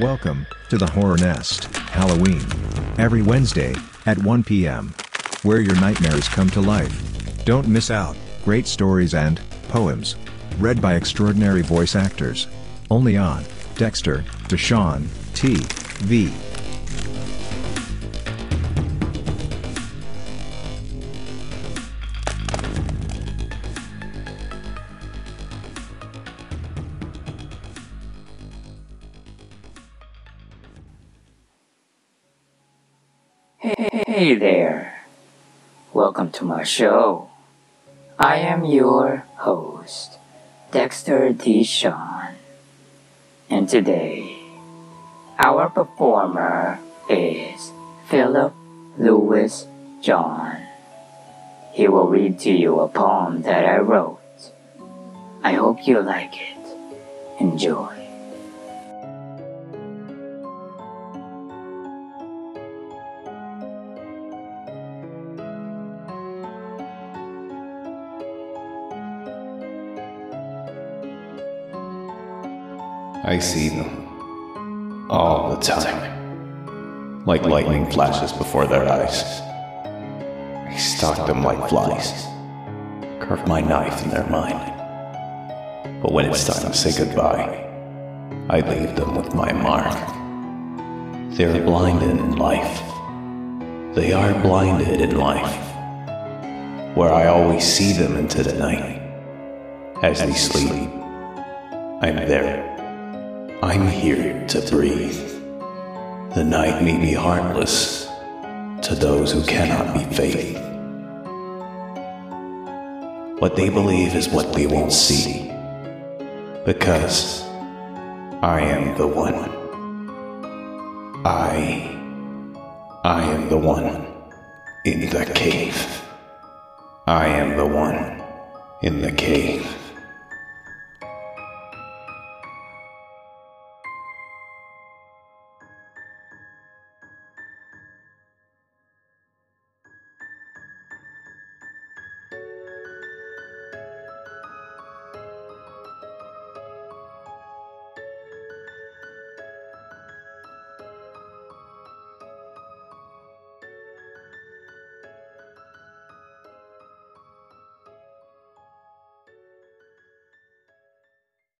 Welcome to the Horror Nest, Halloween. Every Wednesday at 1 p.m. Where your nightmares come to life. Don't miss out. Great stories and poems read by extraordinary voice actors. Only on Dexter, Deshawn, TV. Hey there. Welcome to my show. I am your host, Dexter Deshawn. And today, our performer is Philip Lewis John. He will read to you a poem that I wrote. I hope you like it. Enjoy. I see them all the time, like lightning flashes before their eyes. I stalk them like flies, curve my knife in their mind. But when it's time to say goodbye, I leave them with my mark. They're blinded in life. They are blinded in life, where I always see them into the night. As they sleep, I'm there I'm here to breathe. The night may be heartless to those who cannot be faith. What they believe is what they won't see. Because I am the one. I. I am the one in the cave. I am the one in the cave.